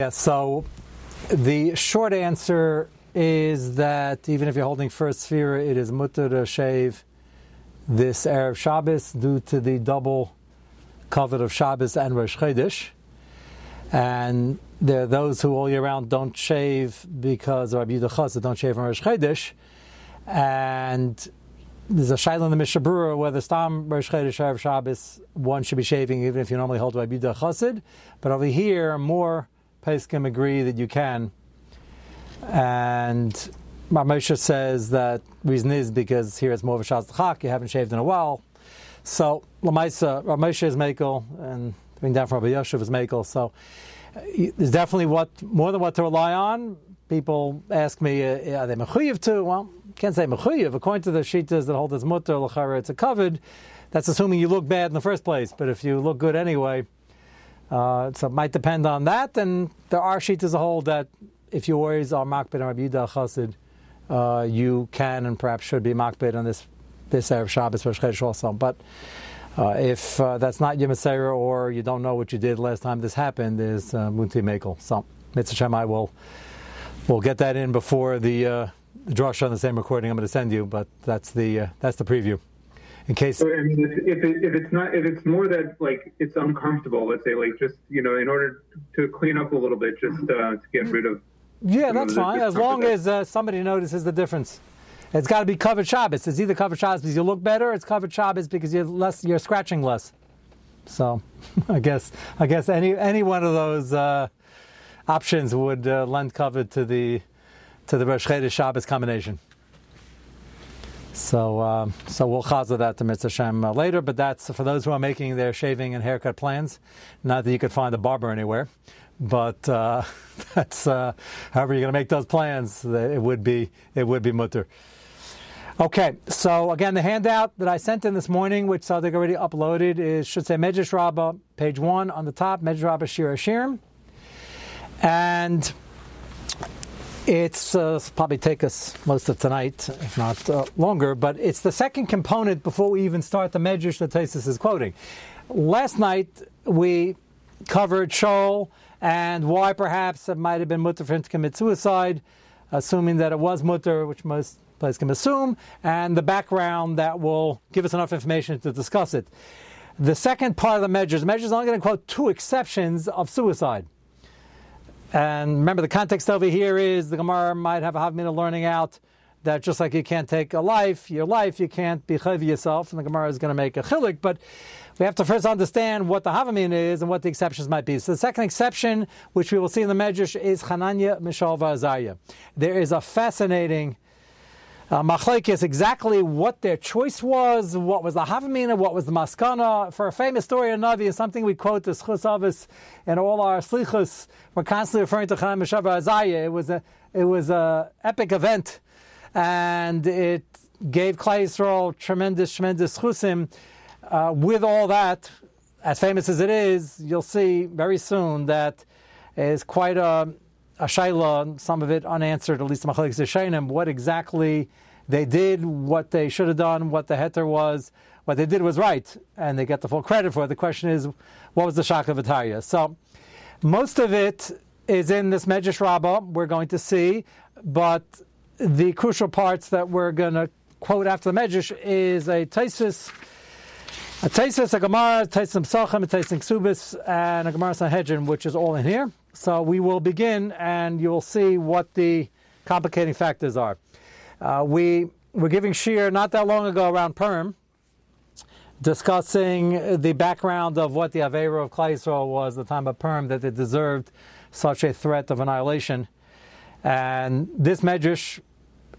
Yeah, so the short answer is that even if you're holding first sphere, it is mutter to shave this Erev Shabbos due to the double covet of Shabbos and Rosh Chodesh. And there are those who all year round don't shave because Rabbi Yehuda don't shave on Rosh Chodesh. And there's a shaila in the Mishnah Berurah whether Stam Rosh Chodesh Erev Shabbos one should be shaving even if you normally hold Rabbi Yehuda Chassid. But over here, more Peskim agree that you can. And Moshe says that reason is because here it's more of a Shaz you haven't shaved in a while. So Lamaisa, Ramosha is Makel, and being down from Rabbi Yoshev is Makel. So there's definitely what more than what to rely on. People ask me, uh, are they mechuyev too? Well, can't say mechuyev. According to the shitas that hold this mutter lachara, it's a covered. That's assuming you look bad in the first place. But if you look good anyway, uh, so it might depend on that. And there are sheets as a whole that if you always are makbid Rabbi Yudah Chassid, uh, you can and perhaps should be makbid on this this Erev Shabbos Rosh Chodesh also. But uh, if uh, that's not Yemasera or you don't know what you did last time this happened, is uh, Munti Mekel. So Mitzvah I will will get that in before the uh, drasha on the same recording I'm going to send you. But that's the that's the preview. In case, so, I mean, if, it, if it's not if it's more that like it's uncomfortable, let's say like just you know in order to clean up a little bit, just uh, to get rid of. Yeah, that's fine as long as uh, somebody notices the difference. It's got to be covered Shabbos. It's either covered Shabbos because you look better, it's covered Shabbos because you're less, you're scratching less. So, I guess I guess any any one of those uh, options would uh, lend cover to the to the Rosh Chodesh Shabbos combination. So, uh, so we'll chaza that to Mitzvah Shem uh, later, but that's for those who are making their shaving and haircut plans. Not that you could find a barber anywhere, but uh, that's uh, however you're going to make those plans. It would be it would be mutter. Okay, so again, the handout that I sent in this morning, which I Sadik already uploaded, is should say Medrash Rabbah, page one on the top, Medrash Rabbah Shir Hashirim, and it's uh, probably take us most of tonight, if not uh, longer. But it's the second component before we even start the Medrash that Tesis is quoting. Last night we covered Shaul and why perhaps it might have been mutter for him to commit suicide, assuming that it was mutter, which most place can assume, and the background that will give us enough information to discuss it. The second part of the measures, measures only going to quote two exceptions of suicide. And remember, the context over here is the Gemara might have a Havmina learning out that just like you can't take a life, your life, you can't be chav yourself, and the Gemara is going to make a chilik, but we have to first understand what the Havamin is and what the exceptions might be. So the second exception, which we will see in the Medrash, is Hananya Mishal Vazaya. There is a fascinating uh, is exactly what their choice was, what was the Havamina, what was the Maskana. For a famous story of Navi, is something we quote the Schus and all our Slichus. We're constantly referring to Chaim Meshavar Azaya. It was a it was a epic event, and it gave Klal Yisrael tremendous, tremendous chusim. Uh, with all that, as famous as it is, you'll see very soon that is quite a a shaila, some of it unanswered, at least the Machalik Shainim, what exactly they did, what they should have done, what the heter was. What they did was right, and they get the full credit for it. The question is, what was the Shaka V'Tarya? So, most of it is in this Medrash Rabbah, we're going to see, but the crucial parts that we're going to quote after the Medrash is a Taisis, a Taisis, a Gemara, Taisim Sachem, a Taisim Ksubis, and a Gemara Sanhedrin, which is all in here. So we will begin, and you'll see what the complicating factors are. Uh, we were giving shear not that long ago around Purim, discussing the background of what the Avera of Klal was the time of Purim, that it deserved such a threat of annihilation. And this Medrash,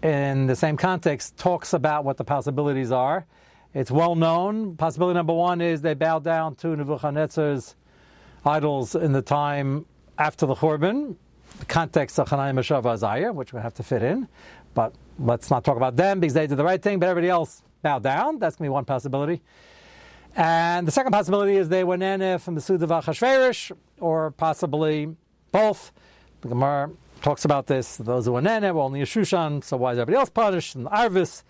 in the same context, talks about what the possibilities are. It's well known. Possibility number one is they bowed down to Nebuchadnezzar's idols in the time after the Churban, the context of Hanayim Meshav Azaya, which we have to fit in. But let's not talk about them because they did the right thing, but everybody else bowed down. That's going to be one possibility. And the second possibility is they were nene from the Suda of or possibly both. The Gemara talks about this. Those who were nene were only a Shushan, so why is everybody else punished? And Arvis.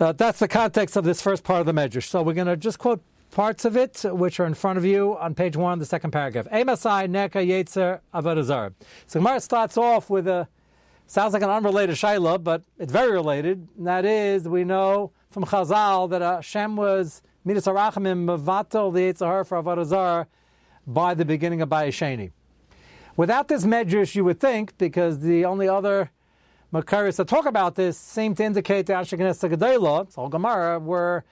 Uh, that's the context of this first part of the Medrash. So we're going to just quote parts of it, which are in front of you on page one, the second paragraph. Emasai neka yetzer avodah So Gemara starts off with a sounds like an unrelated shaila, but it's very related. And that is, we know from Chazal that Hashem was midas arachamim mavatal the Yitzhar for avodah by the beginning of Bayesheni. Without this medrash, you would think, because the only other Makaris that talk about this seem to indicate that Ashkenaz Gedela, so Gemara, were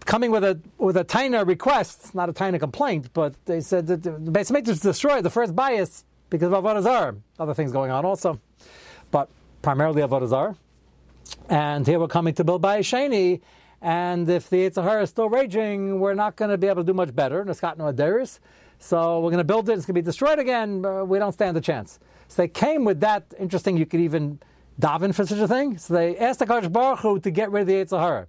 coming with a with a tiny request, not a tiny complaint, but they said that the base Mikdash destroyed the first bias because of Avodah Zarah. Other things going on also, but primarily Avodah Zarah. And here we're coming to build Bayis Sheni, and if the Yetzer Hara is still raging, we're not going to be able to do much better. It's got no Adaris. So we're going to build it, it's going to be destroyed again, we don't stand a chance. So they came with that, interesting, you could even daven for such a thing. So they asked the Baruch Hu to get rid of the Yetzer Hara.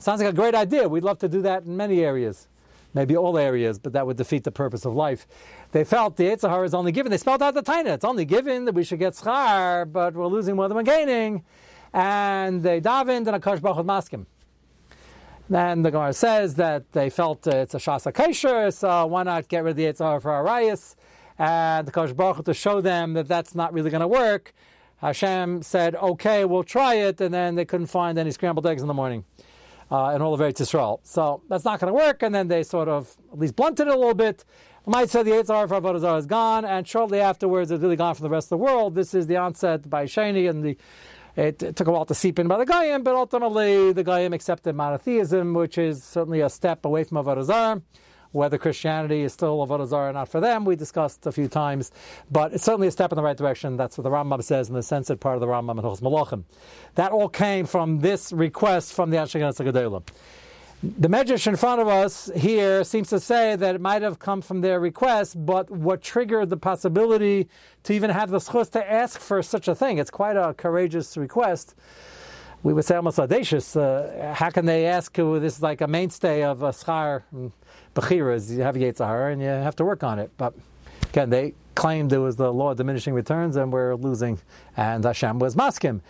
Sounds like a great idea. We'd love to do that in many areas. Maybe all areas, but that would defeat the purpose of life. They felt the Yetzer Hara is only given. They spelled out the Taina. It's only given that we should get schar, but we're losing more than we're gaining. And they davened and Akash Baruch maskim. Then the Gemara says that they felt uh, it's a shasa kasher, so why not get rid of the Yitzhar for Arias? And the Kosh Baruch to show them that that's not really going to work. Hashem said, okay, we'll try it, and then they couldn't find any scrambled eggs in the morning uh, in all of Eretz Yisrael. So that's not going to work, and then they sort of at least blunted it a little bit. Might say the Yitzhar for Avodah is gone, and shortly afterwards it's really gone from the rest of the world. This is the onset by Shani and the it, it, took a while to seep in by the Goyim, but ultimately the Goyim accepted monotheism, which is certainly a step away from Avodah Zarah. Whether Christianity is still Avodah Zarah or not for them, we discussed a few times, but it's certainly a step in the right direction. That's what the Rambam says in the censored part of the Rambam and Hilchos Melachim. That all came from this request from the Ashkenaz Gedolim. The Medrash in front of us here seems to say that it might have come from their request, but what triggered the possibility to even have the schus to ask for such a thing? It's quite a courageous request. We would say almost audacious. Uh, how can they ask? Uh, this is like a mainstay of a schar bechiras. You have Yetzirah and you have to work on it. But again, they claimed there was the law of diminishing returns and we're losing, and Hashem was maskim.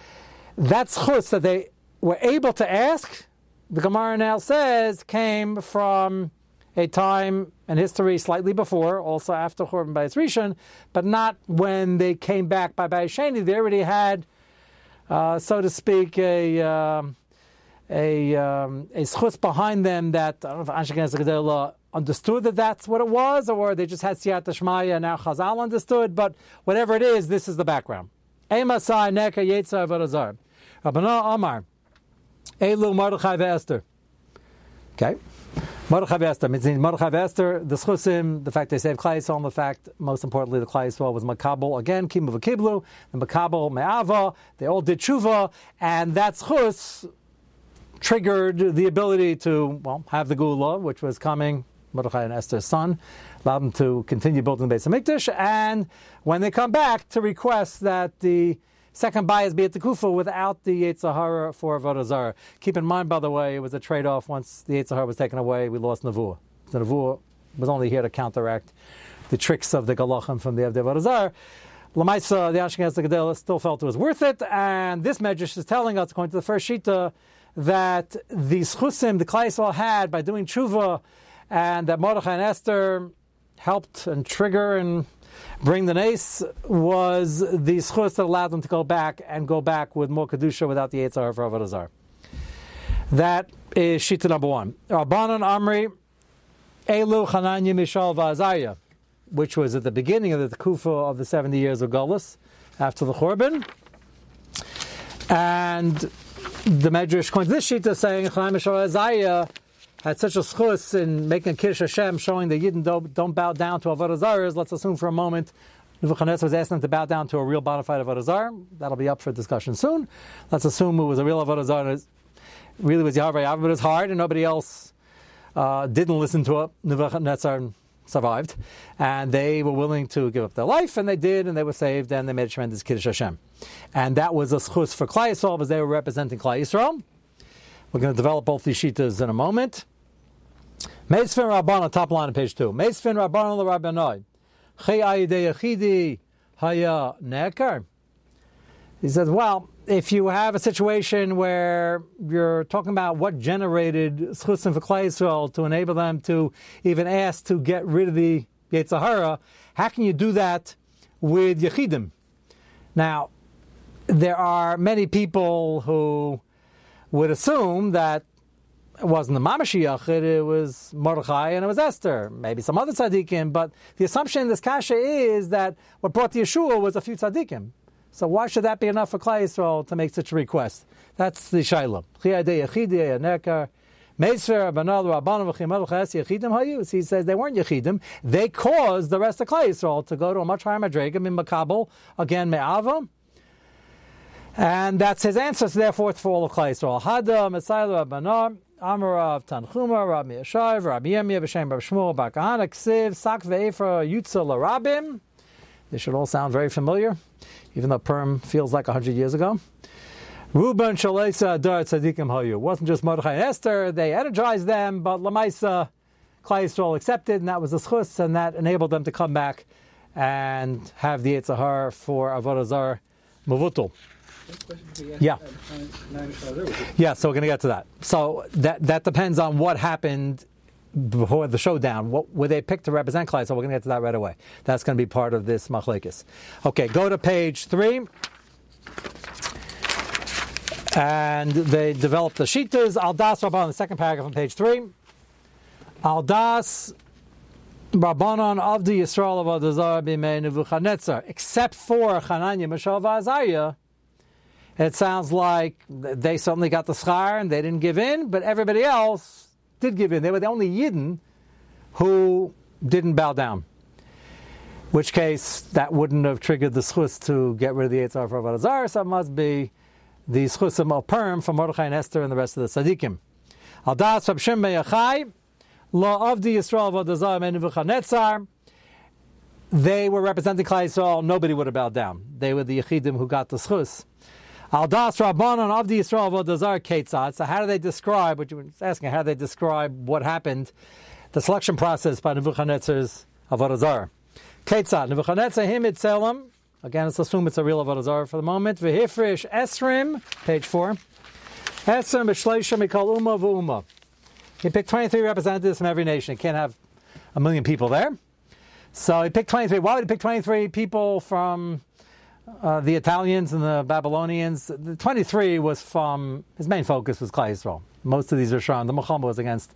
That's schus that they were able to ask the Gemara now says came from a time and history slightly before, also after Churban Bayis Rishon, but not when they came back by Bayis Sheni. They already had, uh, so to speak, a um, a um, a behind them that I don't know if Anshe Gedela understood that that's what it was, or they just had Siyat Shmaya and now Chazal understood. But whatever it is, this is the background. Emasai Neka Yetzar Varazar. Rabbana Amar. Elu Mordechai Esther. Okay. Mordechai Esther means Mordechai Esther, the schusim, the fact they saved Klal and the fact, most importantly, the Klal was Makabel again, Kimu V'Kiblu, the Makabel Me'ava, they all did tshuva, and that schus triggered the ability to, well, have the Gula, which was coming, Mordechai and Esther's son, allowed them to continue building the base of Mikdash, and when they come back, to request that the Second bias be at the Kufa without the Yetzer Hara for Avodah Keep in mind, by the way, it was a trade off. Once the Yetzer Hara was taken away, we lost Navua. The Navua was only here to counteract the tricks of the Galachim from the Avodah Zarah. Lamaisa, the Ashkenaz the Gedela still felt it was worth it, and this Medrash is telling us, according to the first Shita, that the Schusim the Klaisel had by doing tshuva, and that Mordechai and Esther helped and trigger and bring the nace was the schus that allowed them to go back and go back with more kedusha without the Yitzhar for Avodah That is shita number one. Rabbanan Amri Elu Chananya Mishal Vazaya, which was at the beginning of the kufa of the 70 years of Golis after the Churban. And the Medrash coins this shita saying Chananya Mishal Vazaya had such a schus in making Kiddush Hashem, showing that Yidden don't, don't bow down to Avodah Zarah, let's assume for a moment Nebuchadnezzar was asking them to bow down to a real bona fide Avodah Zarah. That'll be up for discussion soon. Let's assume it was a real Avodah Zarah. Really was Yahweh, but it was hard, and nobody else uh, didn't listen to it. Nebuchadnezzar survived, and they were willing to give up their life, and they did, and they were saved, and they made a tremendous Kiddush Hashem. And that was a schus for Klal Yisrael, because they were representing Klal Yisrael. We're going to develop both these shitas in a moment. Meisfin Rabban, top line page two. Meisfin Rabban Rabbanoi. He says, well, if you have a situation where you're talking about what generated Schusim for Klal Yisrael to enable them to even ask to get rid of the Yetzer Hara, how can you do that with Yechidim? Now, there are many people who would assume that it wasn't the Mamashiach, it was Mordechai and it was Esther, maybe some other tzaddikim, but the assumption in this kasha is that what brought the Yeshua was a few tzaddikim. So why should that be enough for Klal Yisrael to make such a request? That's the Shiloh. He says they weren't Yechidim. They caused the rest of Klal Yisrael to go to a much higher madrega, in Makabel, again, Me'ava. And that's his answer, so therefore it's for all of Klal Yisrael. Hada, Messiah, Rabbanar, Amarav, Tanchuma, Rabbi Yeshav, Rabbi Yemia, B'Shem, Rabbi Shmuel, Bar Kahana, Ksiv, Sak Ve'efra, Yutza, Larabim. This should all sound very familiar even though Purim feels like 100 years ago. Ruben Shalesa Dar Tzadikim Hayu. It wasn't just Mordechai and Esther, they energized them, but Lamaisa, Klal Yisrael accepted, and that was the schus, and that enabled them to come back and have the Yetzer Hara for Avodah Zarah Mavutul. Yeah. Yeah, so we're going to get to that. So that that depends on what happened before the showdown, what were they picked to represent Klal? So we're going to get to that right away. That's going to be part of this machlekes. Okay, go to page three. And they developed the shitas. Aldas Rabban, the second paragraph on page three. Aldas Rabbanon of the Yisrael of Adazar b'mei Nebuchadnezzar, except for Hananya, Mishael, Azariah. It sounds like they suddenly got the schar and they didn't give in, but everybody else did give in. They were the only Yidden who didn't bow down. Which case, that wouldn't have triggered the schus to get rid of the Yitzhar for Avodah so it must be the schusim of Purim from Mordechai and Esther and the rest of the tzaddikim. Al das Rab Shem law of the Yisrael of Adazar and they were representing Klal Yisrael, nobody would have bowed down. They were the Yechidim who got the schus. Al das Rabbanon of the Yisrael Vodazar Ketzat. So how do they describe, what you were asking, how do they describe what happened, the selection process by Nebuchadnezzar's Avodah Ketzat, Nebuchadnezzar him itself, again let's assume it's a real Avodah for the moment, Vehifrish Esrim, page 4, Esrim B'Shleisha Mikal Uma V'Uma. He picked 23 representatives from every nation. He can't have a million people there. So he picked 23. Why would he pick 23 people from uh, the Italians and the Babylonians. The 23 was from, his main focus was Klal Yisrael. Most of these are shown. The Muhammad was against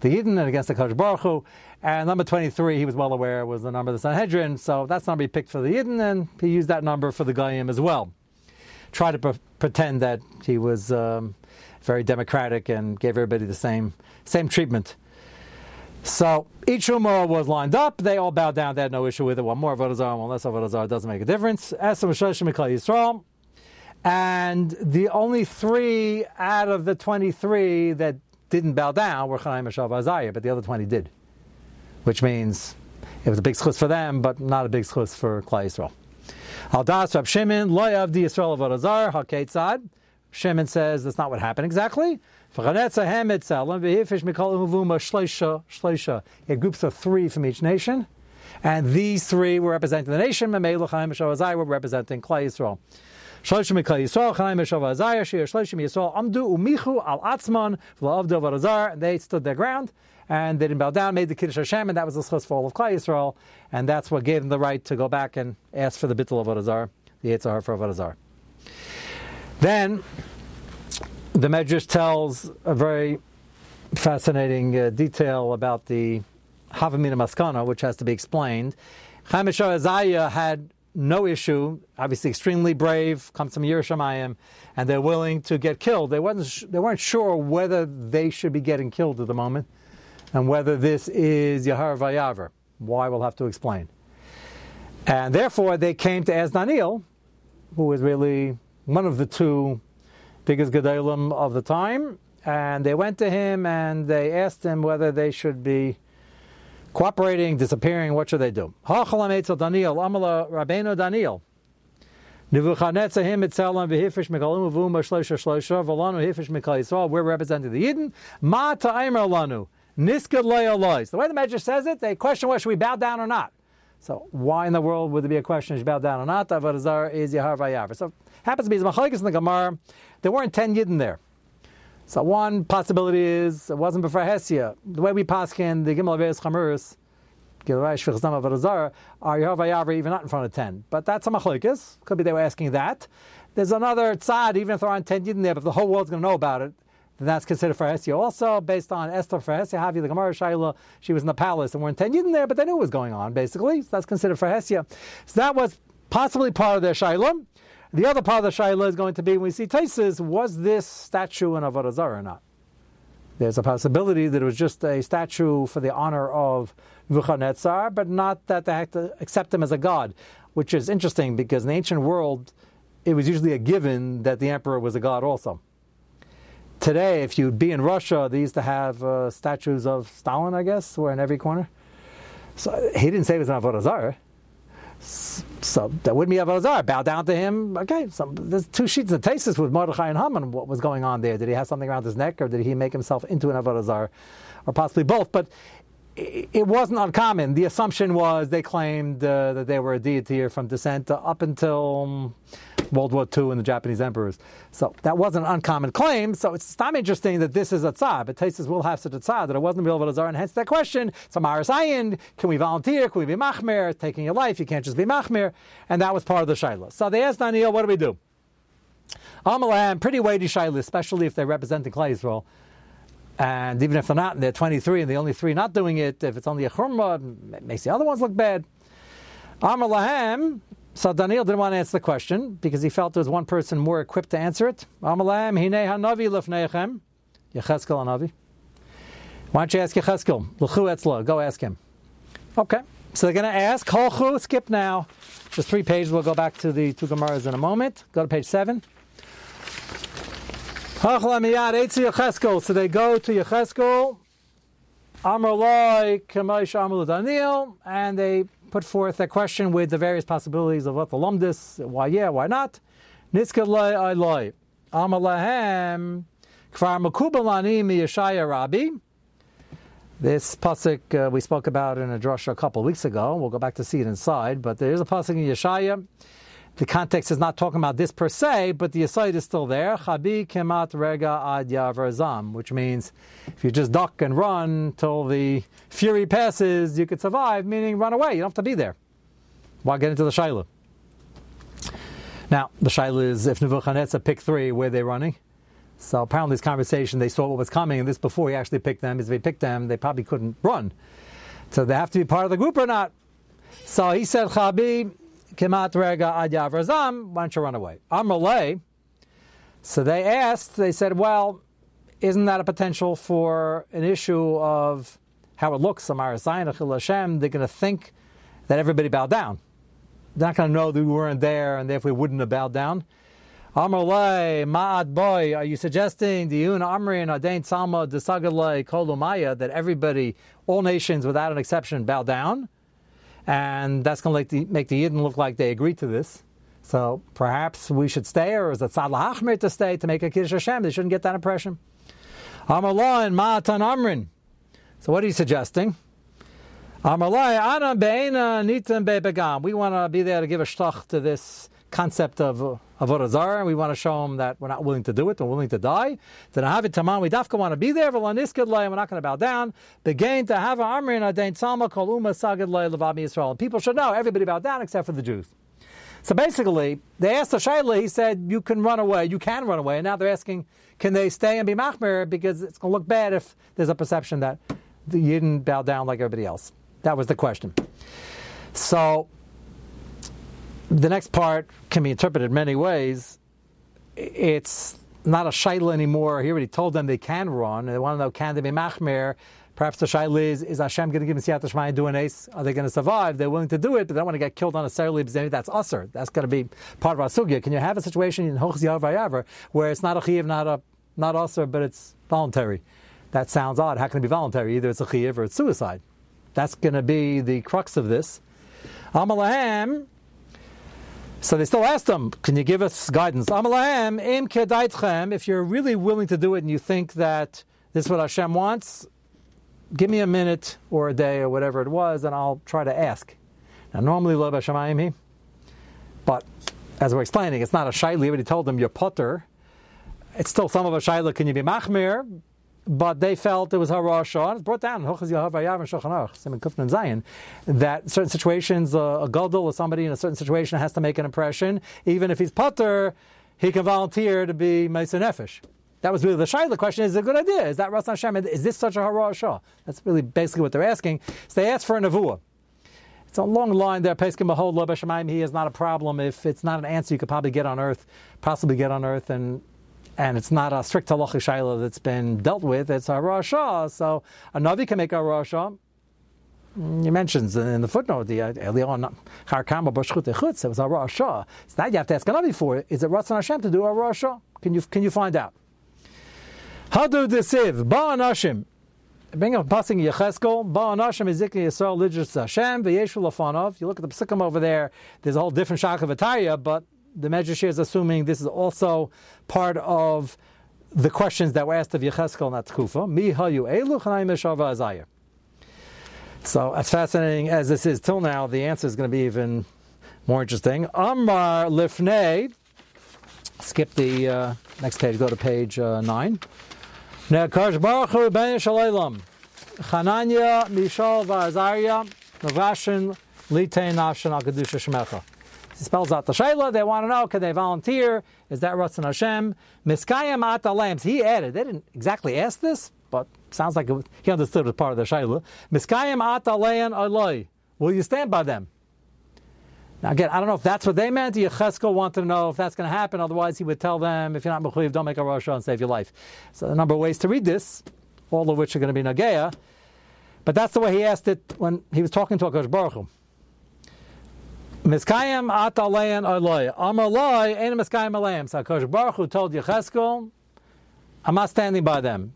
the Eden and against the Kodesh Baruch Hu. And number 23, he was well aware, was the number of the Sanhedrin. So that's the number he picked for the Eden, and he used that number for the Goyim as well. Try to pre- pretend that he was um, very democratic and gave everybody the same, same treatment. So each Umrah was lined up. They all bowed down. They had no issue with it. One more Avodah one less Avodah doesn't make a difference. As Yisrael. And the only three out of the 23 that didn't bow down were Chaim Meshav Azariah, but the other 20 did. Which means it was a big schus for them, but not a big schus for Klal Yisrael. Al Das Rab Shimon, Lo Yavdi Yisrael Avodah Zarah, HaKetzad. Shimon says that's not what happened exactly. He had groups of three from each nation, and these three were representing the nation. Mamelu Chaim were representing Klal Yisrael. Shloshim Klal Yisrael, Chaim Azai, Shir Shloshim Yisrael, Amdu Umichu Al Atzman, V'Lavdu Varazar, and they stood their ground, and they didn't bow down, made the Kiddush Hashem, and that was the schus for all of Klal Yisrael, and that's what gave them the right to go back and ask for the Bittul of Varazar, the Yitzhar for Varazar. Then, the Medrash tells a very fascinating uh, detail about the Havamina Maskana, which has to be explained. Chaim Azariah had no issue, obviously extremely brave, comes from Yerushalayim, and they're willing to get killed. They, wasn't, they weren't sure whether they should be getting killed at the moment, and whether this is Yahar Vayaver. Why we'll have to explain. And therefore, they came to Azdaniel, who was really one of the two biggest gedolim of the time, and they went to him and they asked him whether they should be cooperating, disappearing. What should they do? Daniel, Amala Rabbeinu Daniel. We're representing the Yidden. Ma lanu. The way the Medrash says it, they question whether should we bow down or not. So why in the world would there be a question bow down or not? Avodah Zarah is Yahar Vayavar. So happens to be Machlekes in the Gemara. There weren't ten Yidden there. So one possibility is it wasn't before Hesia. The way we paskin the Gimel Aveis Chamurus, are Yehovah even not in front of ten? But that's a machlokes. Could be they were asking that. There's another tzad, even if there aren't ten yidden there, but the whole world's going to know about it, then that's considered for Hesia. Also, based on Esther for Hesia, Havi, the Gemara Shaila, she was in the palace and weren't ten yidden there, but they knew what was going on, basically. So that's considered for Hesia. So that was possibly part of their Shaila. The other part of the Shaila is going to be when we see Taisis, was this statue an Avodah or not? There's a possibility that it was just a statue for the honor of Nebuchadnezzar, but not that they had to accept him as a god, which is interesting because in the ancient world, it was usually a given that the emperor was a god also. Today, if you'd be in Russia, they used to have uh, statues of Stalin, I guess, were in every corner. So he didn't say it was an Avodah Zarah. So that wouldn't be Avodah Bow down to him. Okay, so there's two sheets of Tesis with Mordechai and Haman. What was going on there? Did he have something around his neck, or did he make himself into an Avodah or possibly both? But it wasn't uncommon. The assumption was they claimed uh, that they were a deity or from descent up until um, World War II and the Japanese emperors. So that wasn't an uncommon claim. So it's not interesting that this is a tzad, but Tesis will have such a tzad that it wasn't real Avodah and hence that question. So Maris Ayin, can we volunteer? Can we be machmer? Taking your life, you can't just be machmer. And that was part of the shaila. So they asked Daniel, what do we do? Amalam, pretty weighty shaila, especially if they're representing Klal Yisrael. And even if they're not, and they're 23 and the only three not doing it, if it's only a churma, it makes the other ones look bad. Amar so Daniel didn't want to answer the question because he felt there was one person more equipped to answer it. Yecheskel. Why don't you ask Yecheskel? L'chu Etzla, go ask him. Okay, so they're going to ask, Holchu, skip now. Just three pages, we'll go back to the two Gemaras in a moment. Go to page seven. So they go to Yecheskel, Amrloi, Kamaish Amrul Daniel, and they put forth a question with the various possibilities of what the lumdis, why yeah, why not. Niskadloi Ailoi. Amalahem, Kvar Makubalani Yeshaya Rabbi. This pasuk uh, we spoke about in a drasha a couple of weeks ago. We'll go back to see it inside, but there is a pasuk in Yeshaya the context is not talking about this per se, but the aside is still there. Chabi kemat rega ad yavar which means if you just duck and run till the fury passes, you could survive, meaning run away. You don't have to be there. Why get into the shaila? Now, the shaila is if Nebuchadnezzar picked three, where they running? So apparently, this conversation, they saw what was coming, and this before he actually picked them, is if he picked them, they probably couldn't run. So they have to be part of the group or not. So he said, Chabi, Kemat Rega Ad Yavrazam, why don't you run away? Amrale. So they asked, they said, well, isn't that a potential for an issue of how it looks, Samar Hashem? They're going to think that everybody bowed down. They're not going to know that we weren't there and therefore we wouldn't have bowed down. Amrle, Ma'ad boy, are you suggesting the Yun Amri and Adain Salma Desagalai Kolumaya that everybody, all nations without an exception, bow down? And that's going to make the Yidden look like they agreed to this. So perhaps we should stay, or is it Tzad Lahachmir to stay to make a Kiddush Hashem? They shouldn't get that impression. Amallah and Ma'atan Amrin. So what are you suggesting? Amalai Adam Be'ena Nitan Be'begam. We want to be there to give a shtach to this concept of avodah zarah. And we want to show them that we're not willing to do it. We're willing to die. Then I have it tamam. We dafka want to be there. We're not going to bow down. Begain to have an armory in amrin adain salma kol uma sagid levami Yisrael. People should know everybody bowed down except for the Jews. So basically, they asked the Shaila, he said, you can run away, you can run away. And now they're asking, can they stay and be machmer? Because it's going to look bad if there's a perception that you didn't bow down like everybody else. That was the question. So the next part can be interpreted many ways. It's not a shaila anymore. He already told them they can run. They want to know can they be machmer. Perhaps the shaila is, is Hashem going to give them siyat shmai and do an ace? Are they going to survive? They're willing to do it, but they don't want to get killed unnecessarily because that's usher. That's going to be part of our sugya. Can you have a situation in Hochz Yavar where it's not a chiv, not a not usher, but it's voluntary? That sounds odd. How can it be voluntary? Either it's a chiv or it's suicide. That's going to be the crux of this. Amalahem, so they still asked him, "Can you give us guidance?" If you're really willing to do it and you think that this is what Hashem wants, give me a minute or a day or whatever it was, and I'll try to ask. Now, normally, lo b'shamayim but as we're explaining, it's not a shaila. He already told them you're potter. It's still some of a shaila. Can you be machmir? But they felt it was harasha. It's brought down and Zion, that certain situations, uh, a gadol or somebody in a certain situation has to make an impression. Even if he's potter, he can volunteer to be Mesa Nefesh. That was really the shaila. The question is, it a good idea? Is that Ras Hashem? Is this such a harasha? That's really basically what they're asking. So they asked for a nevuah. It's a long line there. Peskim behold lo. He is not a problem. If it's not an answer, you could probably get on earth, possibly get on earth, and and it's not a strict halachic shaila that's been dealt with. It's a rasha. So a navi can make a rasha. He mentions in the footnote the uh, Elion Harkama Bashchut Echutz. It was a rasha. So now you have to ask a navi for it. Is it Ratzon Hashem to do a rasha? Can you can you find out? Hadu desiv ba anashim bring up passing Yecheskel, Ba'anashim Ezikni Yisrael Lidrus Hashem, V'yeshu Lafanov. You look at the psikkim over there, there's a whole different shach of Ataya, but the Medrash is assuming this is also part of the questions that were asked of Yecheskel in that tkufa. Mi hayu elu. So, as fascinating as this is till now, the answer is going to be even more interesting. Amar lifnei. Skip the uh, next page. Go to page uh, nine. Ne'akash Baruch Hu ben Shalaylam. Chananya, Mishal, Va'azariya, Navashin, Nafshin, Al Kedusha Shemecha. He spells out the Shayla. They want to know, can they volunteer? Is that Ratzon Hashem? Miskayim at. He added, they didn't exactly ask this, but sounds like it, he understood it was part of the Shayla. Miskayim at aleim aloi. Will you stand by them? Now again, I don't know if that's what they meant. Yecheskel wanted to know if that's going to happen. Otherwise, he would tell them, if you're not mechuyev, don't make a rosh and save your life. So a number of ways to read this, all of which are going to be nageya. But that's the way he asked it when he was talking to Akash Baruch Hu. Miskayim ataleyan aloy. Amar loy ain't miskayim alayim. So Akash Baruch Hu told Yecheskel, I'm not standing by them.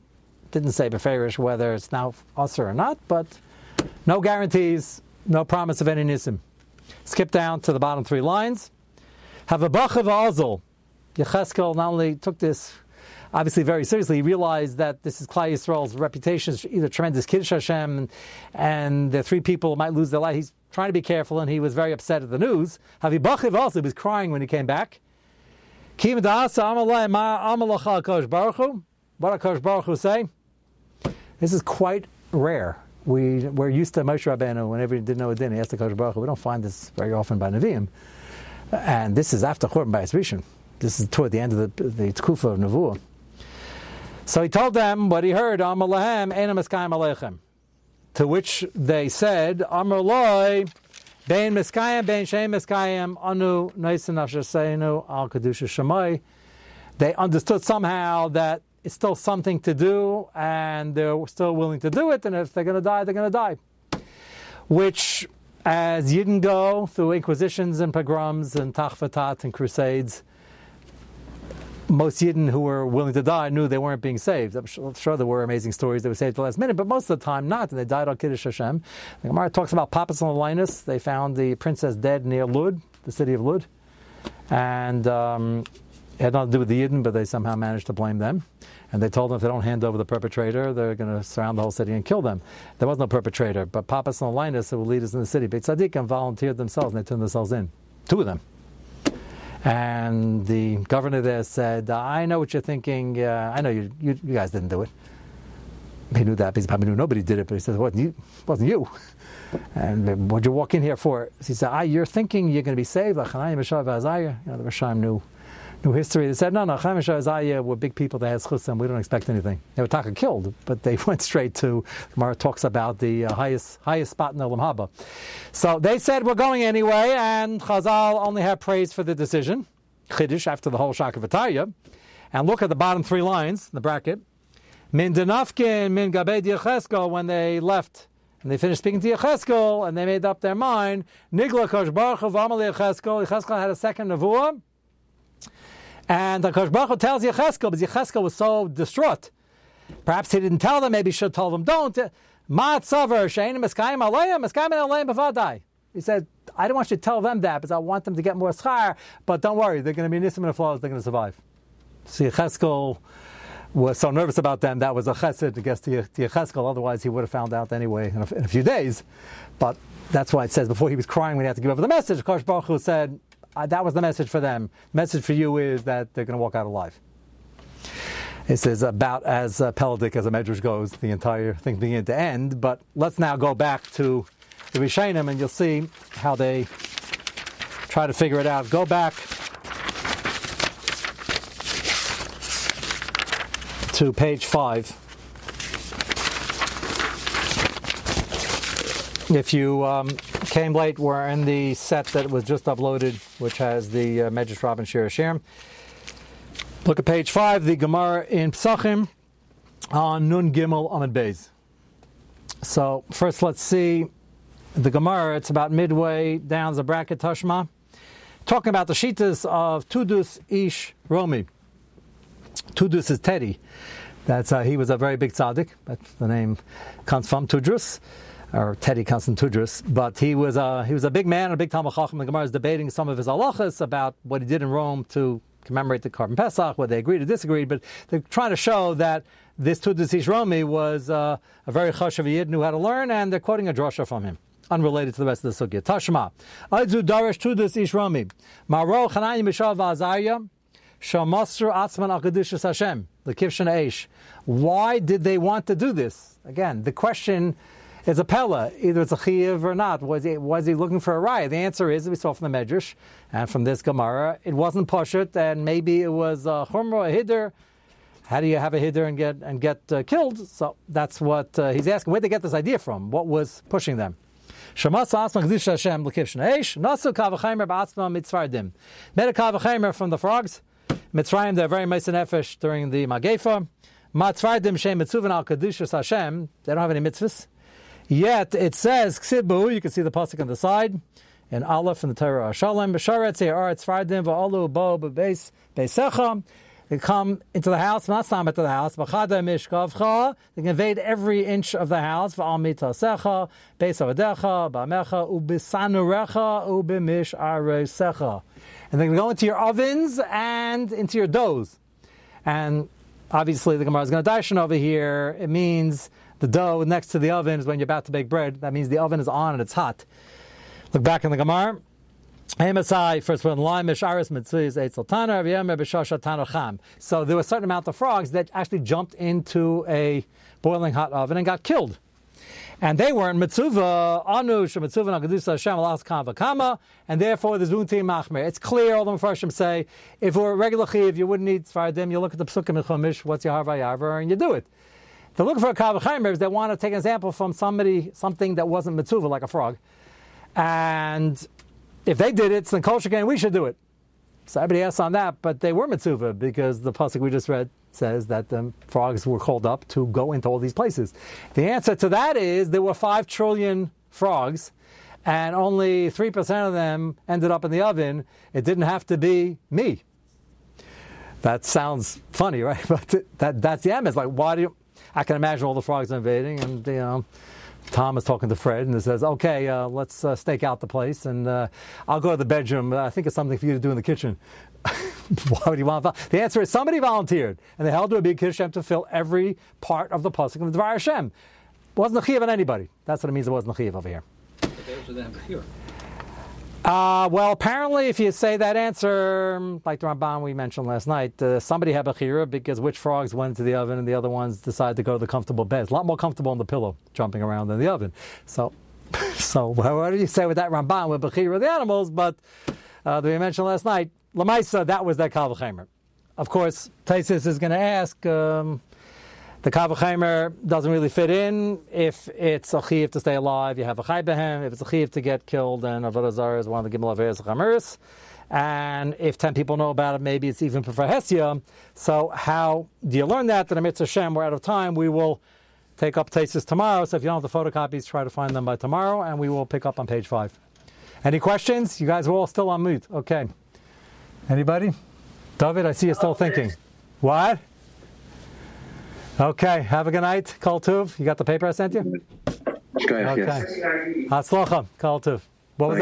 Didn't say beferish whether it's now usher or not, but no guarantees, no promise of any nisim. Skip down to the bottom three lines. Have a bach of azul. Yecheskel not only took this obviously very seriously. He realized that this is Klal Yisrael's reputation is either tremendous Kiddush Hashem, and, and the three people might lose their life. He's trying to be careful, and he was very upset at the news. Havibachiv also was crying when he came back. Baruch say? This is quite rare we, we're used to Moshe Rabbeinu, whenever he didn't know a din, he asked the Kodesh Baruch. We don't find this very often by Nevi'im. And this is after Churban by Rishon. This is toward the end of the, the Tkufa of Nevuah. So he told them what he heard, Amar Lahem, Enam Eskayim Aleichem. To which they said, Amar Loi, Bein Miskayim, Bein Shem Miskayim, Anu, Naisin Al Kedusha Shemai. They understood somehow that it's still something to do, and they're still willing to do it. And if they're going to die, they're going to die. Which, as Yidden go through inquisitions and pogroms and tachvatat and crusades, most Yidden who were willing to die knew they weren't being saved. I'm sure, there were amazing stories they were saved at the last minute, but most of the time not, and they died on Kiddush Hashem. The Gemara talks about Papas and Linus. They found the princess dead near Lud, the city of Lud, and um, it had nothing to do with the Yidden, but they somehow managed to blame them. And they told them if they don't hand over the perpetrator, they're going to surround the whole city and kill them. There was no perpetrator, but Papas and Linus, who were leaders in the city, Beit Tzaddikim, volunteered themselves and they turned themselves in. Two of them. And the governor there said, I know what you're thinking. Uh, I know you, you, you, guys didn't do it. He knew that because he probably knew nobody did it, but he said, wasn't you. Wasn't you. And what'd you walk in here for? He said, ah, you're thinking you're going to be saved. You know, the knew new history. They said, no, no, Chaim and were big people. They had chutzim. We don't expect anything. They were taka killed, but they went straight to. Gemara talks about the uh, highest highest spot in the Haba. So they said we're going anyway, and Chazal only had praise for the decision. Chiddush after the whole Shakavataya, and look at the bottom three lines, in the bracket. Min denafkin min gabed Yechesko when they left. And they finished speaking to Yecheskel, and they made up their mind. Nigla Kosh Baruch Amal Yecheskel. Yecheskel had a second nevuah, and Kosh Baruch tells Yecheskel, but Yecheskel was so distraught. Perhaps he didn't tell them, maybe he should have told them, don't. Uh, B'vadai. He said, I don't want you to tell them that, because I want them to get more schar, but don't worry, they're going to be nisim and flows, they're going to survive. So Yecheskel was so nervous about them, that was a chesed to Yecheskel. Otherwise, he would have found out anyway in a, in a, few days. But that's why it says before he was crying when he had to give over the message, Kosh Baruch Hu said, uh, that was the message for them. The message for you is that they're going to walk out alive. This is about as uh, Pelodic as a medrash goes, the entire thing beginning to end. But let's now go back to the Rishainim, and you'll see how they try to figure it out. Go back to page five. If you um, came late, we're in the set that was just uploaded, which has the uh, Medrash Rabin Shir. Look at page five, the Gemara in Psachim on Nun Gimel Amid Beis. So first, let's see the Gemara. It's about midway down the bracket Tashma, talking about the shitas of Tudus Ish Romi. Tudus is Teddy. That's uh, he was a very big tzaddik. That's the name comes from Tudrus, or Teddy Tudrus. But he was a he was a big man, a big Talmud Chacham. The Gemara is debating some of his halachas about what he did in Rome to commemorate the Korban Pesach, whether they agreed or disagreed. But they're trying to show that this Tudus Ish Romi was uh, a very chashav yid, knew how to learn, and they're quoting a drasha from him unrelated to the rest of the sugya. Tashma. Aizu Darish Tudus Ish Romi. Maro Chanayim Mishav Azariah. Shamasr Atzman Akadishas Hashem, the Kivshan Eish. Why did they want to do this? Again, the question is a pella. Either it's a chiyav or not. Was he, was he looking for a raya? The answer is, we saw from the Medrash and from this Gemara, it wasn't Pashut, and maybe it was a chumrah, a. How do you have a hiddur and get and get uh, killed? So that's what uh, he's asking. Where did they get this idea from? What was pushing them? Met a Kavachaymer from the frogs. Mitzrayim, they're very nice nefesh during the Magefa. They don't have any mitzvahs. Yet it says Ksibu. You can see the pasuk on the side. And Aleph in the Torah Shalom. B'sharet Se'ar Tzvardim Va'olu Bo Bebeis Beisecha. They come into the house, not some into the house. B'chada mishkavcha. They invade every inch of the house. V'amita secha, beisavadecha, ba'mecha, ubisanurecha, ubimish aresecha. And going to go into your ovens and into your doughs. And obviously, the Gemara is going to darshan over here. It means the dough next to the oven is when you're about to bake bread. That means the oven is on and it's hot. Look back in the Gemara. Hamasai, first one, line misharis mitzvahs eitzel tana, cham. So there was a certain amount of frogs that actually jumped into a boiling hot oven and got killed. And they weren't mitzuva, anu, shemitzuva, nagadusa, Hashem, alas, kama, and therefore there's unti machmer. It's clear, all the Mepharshim say, if were regular chiv, you wouldn't need tzvardim, you look at the psukim in Chumash, what's your harva and you do it. They're looking for a kavachaymer they want to take an example from somebody, something that wasn't mitzuva, like a frog. And if they did it, then kosher again, we should do it. So everybody asks on that, but they were mitzvah because the pasuk we just read says that the frogs were called up to go into all these places. The answer to that is there were five trillion frogs, and only three percent of them ended up in the oven. It didn't have to be me. That sounds funny, right? But that that's the. It's like why do you? I can imagine all the frogs invading, and you know Tom is talking to Fred and he says, "Okay, uh, let's uh, stake out the place, and uh, I'll go to the bedroom. I think it's something for you to do in the kitchen." Why would you want? The answer is somebody volunteered, and they held to a big kiddush to fill every part of the pasuk of the Dvar Hashem. Wasn't the on anybody. That's what it means. It wasn't the over here. Uh, well, apparently, if you say that answer, like the Ramban we mentioned last night, uh, somebody had Bechira because which frogs went to the oven and the other ones decided to go to the comfortable beds. A lot more comfortable on the pillow, jumping around than the oven. So, so what do you say with that Ramban with Bechira the animals? But uh, we mentioned last night, Lamaisa, that was that Kalvachemer. Of course, Taisis is going to ask, um, the Kavachimer doesn't really fit in. If it's a chiv to stay alive, you have a chai behem. If it's a chiv to get killed, then avodah zarah is one of the gimel averes chameris. And if ten people know about it, maybe it's even for hesia. So how do you learn that? That a mitzvah Shem, we're out of time. We will take up tastes tomorrow. So if you don't have the photocopies, try to find them by tomorrow, and we will pick up on page five. Any questions? You guys are all still on mute. Okay. Anybody? David, I see you're still thinking. What? Okay, have a good night. Kol Tuv. You got the paper I sent you? Okay. Hatzlacha. Kol Tuv. What was that?